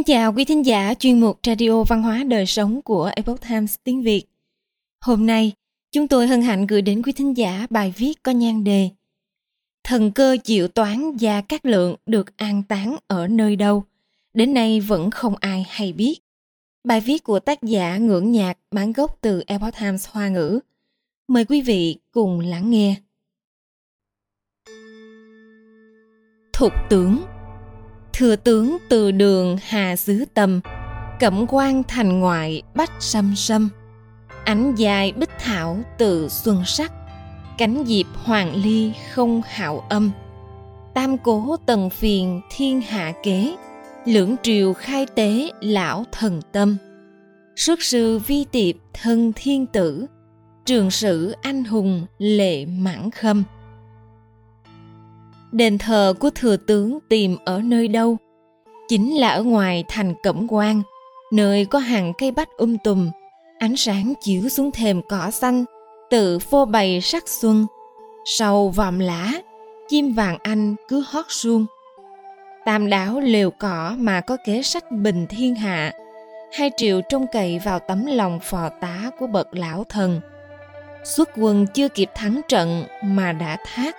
Xin chào quý thính giả chuyên mục Radio Văn hóa Đời Sống của Epoch Times tiếng Việt. Hôm nay, chúng tôi hân hạnh gửi đến quý thính giả bài viết có nhan đề Thần cơ chịu toán và các lượng được an táng ở nơi đâu? Đến nay vẫn không ai hay biết. Bài viết của tác giả ngưỡng nhạc bản gốc từ Epoch Times Hoa ngữ. Mời quý vị cùng lắng nghe. Thục tướng thừa tướng từ đường hà xứ tâm, cẩm quan thành ngoại bách sâm sâm. Ánh dài bích thảo từ xuân sắc. Cánh diệp hoàng ly không hạo âm. Tam cố tần phiền thiên hạ kế. Lưỡng triều khai tế lão thần tâm. Xuất sư vi tiệp thân thiên tử. Trường sử anh hùng lệ mãn khâm đền thờ của thừa tướng tìm ở nơi đâu? Chính là ở ngoài thành cẩm quan nơi có hàng cây bách um tùm. Ánh sáng chiếu xuống thềm cỏ xanh, tự phô bày sắc xuân. Sau vòm lá chim vàng anh cứ hót suông. Tam đảo lều cỏ mà có kế sách bình thiên hạ. Hai triệu trông cậy vào tấm lòng phò tá của bậc lão thần. Xuất quân chưa kịp thắng trận mà đã thác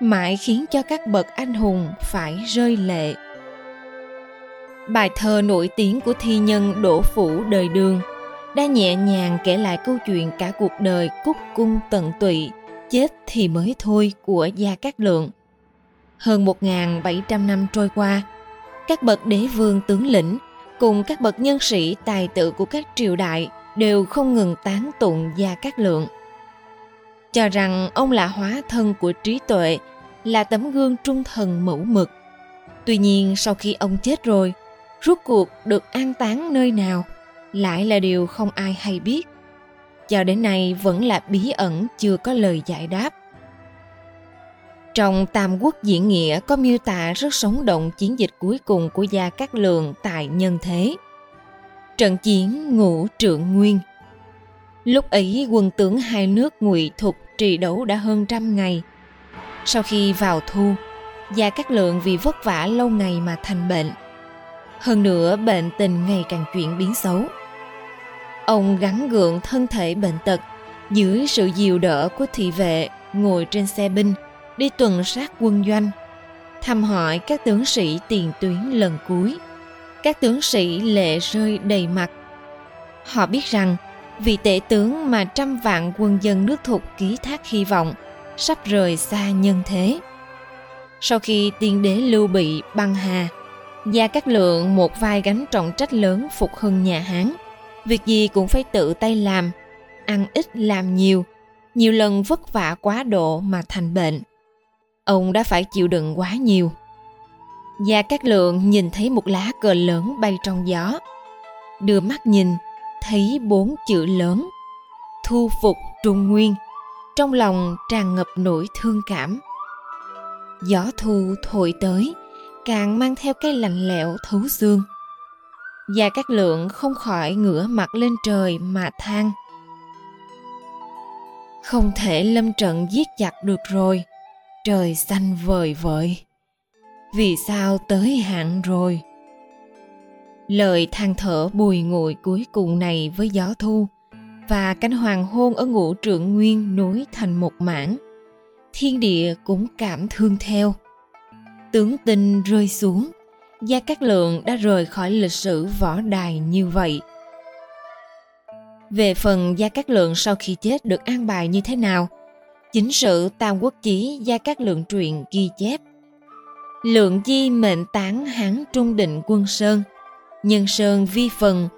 mãi khiến cho các bậc anh hùng phải rơi lệ. Bài thơ nổi tiếng của thi nhân đỗ phủ đời đường đã nhẹ nhàng kể lại câu chuyện cả cuộc đời cúc cung tận tụy, chết thì mới thôi của gia cát lượng. Hơn 1.700 năm trôi qua, các bậc đế vương tướng lĩnh cùng các bậc nhân sĩ tài tử của các triều đại đều không ngừng tán tụng gia cát lượng cho rằng ông là hóa thân của trí tuệ, là tấm gương trung thần mẫu mực. Tuy nhiên sau khi ông chết rồi, rốt cuộc được an táng nơi nào lại là điều không ai hay biết. Cho đến nay vẫn là bí ẩn chưa có lời giải đáp. Trong Tam Quốc Diễn Nghĩa có miêu tả rất sống động chiến dịch cuối cùng của Gia Cát Lượng tại Nhân Thế. Trận chiến ngũ trượng nguyên Lúc ấy quân tướng hai nước ngụy thục trì đấu đã hơn trăm ngày. Sau khi vào thu, Gia Cát Lượng vì vất vả lâu ngày mà thành bệnh. Hơn nữa bệnh tình ngày càng chuyển biến xấu. Ông gắn gượng thân thể bệnh tật dưới sự dìu đỡ của thị vệ ngồi trên xe binh đi tuần sát quân doanh thăm hỏi các tướng sĩ tiền tuyến lần cuối các tướng sĩ lệ rơi đầy mặt họ biết rằng vị tể tướng mà trăm vạn quân dân nước thục ký thác hy vọng, sắp rời xa nhân thế. Sau khi tiên đế lưu bị băng hà, gia cát lượng một vai gánh trọng trách lớn phục hưng nhà hán. Việc gì cũng phải tự tay làm, ăn ít làm nhiều nhiều lần vất vả quá độ mà thành bệnh. Ông đã phải chịu đựng quá nhiều. Gia cát lượng nhìn thấy một lá cờ lớn bay trong gió, đưa mắt nhìn thấy bốn chữ lớn, thu phục trung nguyên. Trong lòng tràn ngập nỗi thương cảm. Gió thu thổi tới, càng mang theo cái lạnh lẽo thấu xương. Và các lượng không khỏi ngửa mặt lên trời mà than. Không thể lâm trận giết chặt được rồi, trời xanh vời vợi. Vì sao tới hạn rồi? Lời than thở bùi ngùi cuối cùng này với gió thu, và cánh hoàng hôn ở ngũ trượng nguyên nối thành một mảng. Thiên địa cũng cảm thương theo. Tướng tinh rơi xuống, gia cát lượng đã rời khỏi lịch sử võ đài như vậy. Về phần gia cát lượng sau khi chết được an bài như thế nào, chính sự tam quốc chí gia cát lượng truyện ghi chép. Lượng di mệnh tán hán trung định quân sơn nhân sơn vi phần,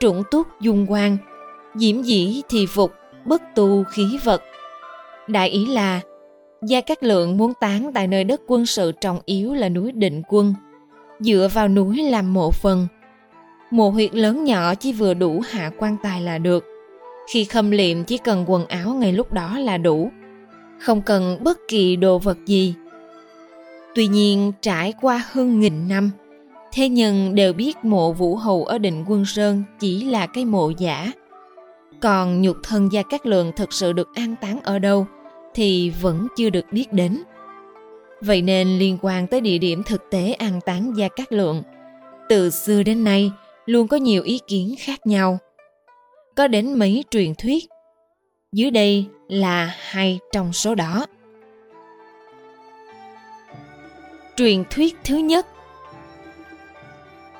trũng túc dung quan diễm dĩ thì phục, bất tu khí vật. Đại ý là, gia cát lượng muốn tán tại nơi đất quân sự trọng yếu là núi định quân, dựa vào núi làm mộ phần. Mộ huyệt lớn nhỏ chỉ vừa đủ hạ quan tài là được. Khi khâm liệm chỉ cần quần áo ngay lúc đó là đủ, không cần bất kỳ đồ vật gì. Tuy nhiên, trải qua hơn nghìn năm thế nhưng đều biết mộ vũ hầu ở định quân sơn chỉ là cái mộ giả còn nhục thân gia cát lượng thực sự được an táng ở đâu thì vẫn chưa được biết đến vậy nên liên quan tới địa điểm thực tế an táng gia cát lượng, từ xưa đến nay luôn có nhiều ý kiến khác nhau. Có đến mấy truyền thuyết. Dưới đây là hai trong số đó. Truyền thuyết thứ nhất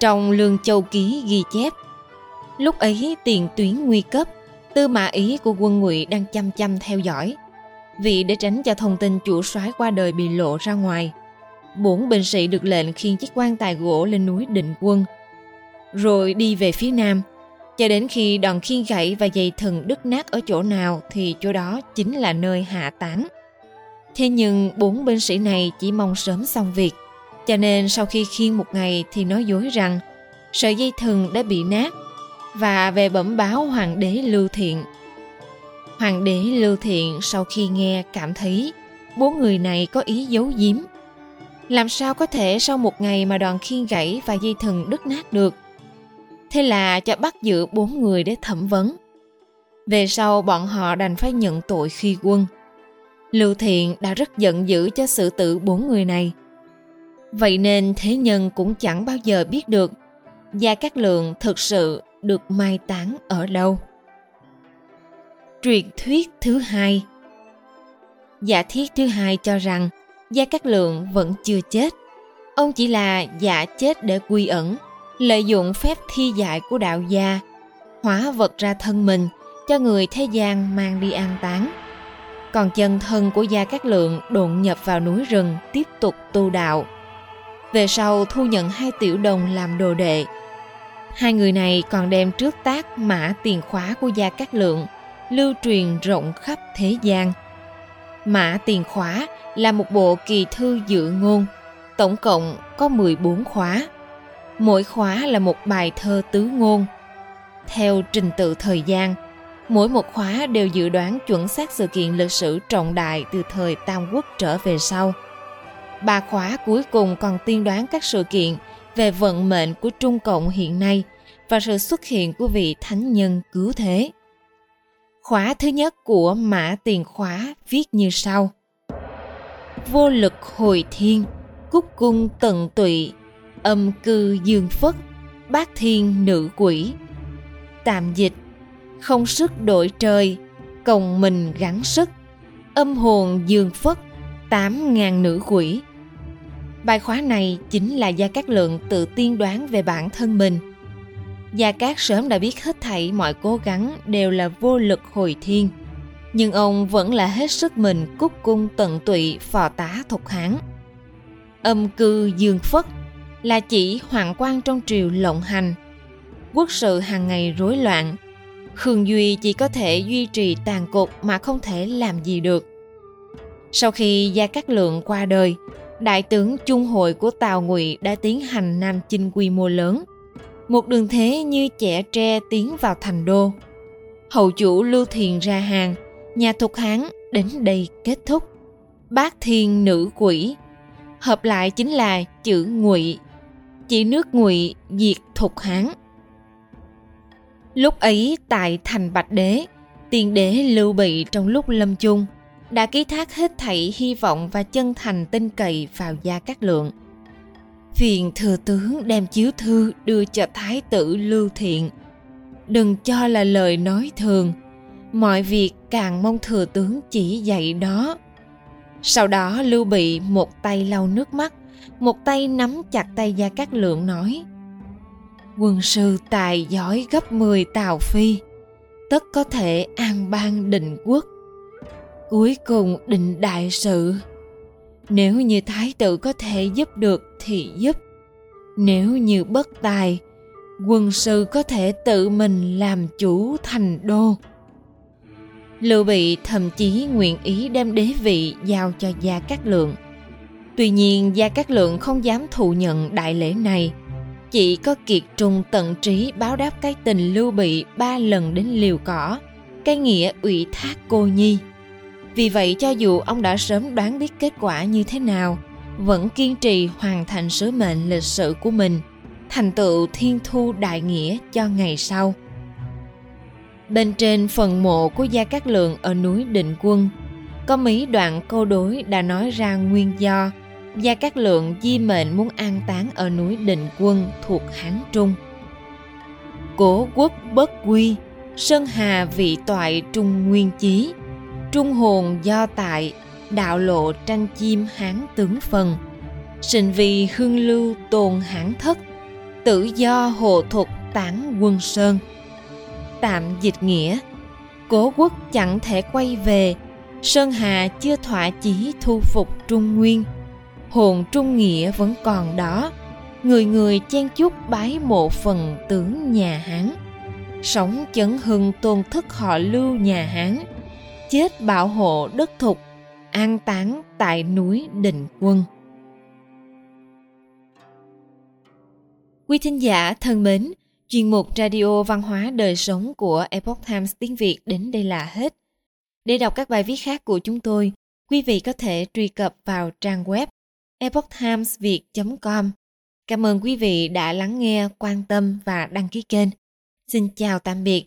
trong Lương Châu Ký ghi chép. Lúc ấy tiền tuyến nguy cấp Tư mã ý của quân ngụy đang chăm chăm theo dõi. Vì để tránh cho thông tin chủ soái qua đời bị lộ ra ngoài Bốn binh sĩ được lệnh khiêng chiếc quan tài gỗ lên núi định quân Rồi đi về phía nam. Cho đến khi đòn khiên gãy và dây thừng đứt nát ở chỗ nào Thì chỗ đó chính là nơi hạ táng. Thế nhưng bốn binh sĩ này chỉ mong sớm xong việc, cho nên sau khi khiêng một ngày thì nói dối rằng, sợi dây thừng đã bị nát và về bẩm báo hoàng đế Lưu Thiện. Hoàng đế Lưu Thiện sau khi nghe cảm thấy bốn người này có ý giấu giếm. Làm sao có thể sau một ngày mà đoàn khiên gãy và dây thừng đứt nát được? Thế là cho bắt giữ bốn người để thẩm vấn. Về sau bọn họ đành phải nhận tội khi quân. Lưu Thiện đã rất giận dữ cho sự tự bốn người này. Vậy nên thế nhân cũng chẳng bao giờ biết được Gia Cát Lượng thực sự được mai táng ở đâu. Truyền thuyết thứ hai Giả thiết thứ hai cho rằng Gia Cát Lượng vẫn chưa chết. Ông chỉ là giả chết để quy ẩn, lợi dụng phép thi dại của đạo gia, hóa vật ra thân mình cho người thế gian mang đi an táng còn chân thân của Gia Cát Lượng độn nhập vào núi rừng tiếp tục tu đạo. Về sau thu nhận hai tiểu đồng làm đồ đệ. Hai người này còn đem trước tác mã tiền khóa của Gia Cát Lượng lưu truyền rộng khắp thế gian. Mã tiền khóa là một bộ kỳ thư dự ngôn, tổng cộng có 14 khóa. Mỗi khóa là một bài thơ tứ ngôn. Theo trình tự thời gian, Mỗi một khóa đều dự đoán chuẩn xác sự kiện lịch sử trọng đại từ thời Tam Quốc trở về sau. Ba khóa cuối cùng còn tiên đoán các sự kiện về vận mệnh của Trung Cộng hiện nay và sự xuất hiện của vị thánh nhân cứu thế. Khóa thứ nhất của Mã Tiền Khóa viết như sau. Vô lực hồi thiên, cúc cung tận tụy, âm cư dương phất, bát thiên nữ quỷ. Tạm dịch không sức đổi trời cộng mình gắng sức âm hồn dương phất tám ngàn nữ quỷ. Bài khóa này chính là gia cát lượng tự tiên đoán về bản thân mình. Gia cát sớm đã biết hết thảy mọi cố gắng đều là vô lực hồi thiên, nhưng ông vẫn là hết sức mình cúc cung tận tụy, phò tá thục hán. Âm cư dương phất là chỉ hoàng quan trong triều lộng hành, quốc sự hàng ngày rối loạn. Khương Duy chỉ có thể duy trì tàn cục mà không thể làm gì được. Sau khi Gia Cát Lượng qua đời, đại tướng trung hội của Tào Ngụy đã tiến hành nam chinh quy mô lớn. Một đường thế như trẻ tre tiến vào thành đô. Hậu chủ Lưu Thiền ra hàng, nhà thục Hán đến đây kết thúc. Bác thiên nữ quỷ, hợp lại chính là chữ Ngụy, chỉ nước Ngụy diệt thục Hán. Lúc ấy tại thành Bạch Đế, tiền đế Lưu Bị trong lúc lâm chung đã ký thác hết thảy hy vọng và chân thành tin cậy vào Gia Cát Lượng. Phiền thừa tướng đem chiếu thư đưa cho Thái tử Lưu Thiện. Đừng cho là lời nói thường, mọi việc càng mong thừa tướng chỉ dạy đó. Sau đó Lưu Bị một tay lau nước mắt, một tay nắm chặt tay Gia Cát Lượng nói – quân sư tài giỏi gấp 10 tào phi, tất có thể an bang định quốc. Cuối cùng định đại sự. Nếu như thái tử có thể giúp được thì giúp. Nếu như bất tài, quân sư có thể tự mình làm chủ thành đô. Lưu Bị thậm chí nguyện ý đem đế vị giao cho Gia Cát Lượng. Tuy nhiên Gia Cát Lượng không dám thụ nhận đại lễ này – chỉ có kiệt trung tận trí báo đáp cái tình lưu bị ba lần đến liều cỏ cái nghĩa ủy thác cô nhi vì vậy cho dù ông đã sớm đoán biết kết quả như thế nào vẫn kiên trì hoàn thành sứ mệnh lịch sử của mình thành tựu thiên thu đại nghĩa cho ngày sau bên trên phần mộ của gia cát lượng ở núi định quân có mấy đoạn câu đối đã nói ra nguyên do Gia Cát Lượng di mệnh muốn an táng ở núi Định Quân thuộc Hán Trung. Cố quốc bất quy, Sơn Hà vị toại trung nguyên chí, Trung hồn do tại, đạo lộ tranh chim hán tướng phần. Sinh vì hương lưu tồn hãn thất, tự do hộ thục tán quân sơn. Tạm dịch nghĩa, cố quốc chẳng thể quay về, Sơn Hà chưa thỏa chí thu phục Trung Nguyên. Hồn Trung Nghĩa vẫn còn đó, người người chen chúc bái mộ phần tướng nhà Hán. Sống chấn hưng tôn thức họ lưu nhà Hán, chết bảo hộ đất thục, an táng tại núi Định Quân. Quý thính giả thân mến, chuyên mục Radio Văn hóa Đời Sống của Epoch Times tiếng Việt đến đây là hết. Để đọc các bài viết khác của chúng tôi, quý vị có thể truy cập vào trang web epochtimesviet.com. Cảm ơn quý vị đã lắng nghe, quan tâm và đăng ký kênh. Xin chào tạm biệt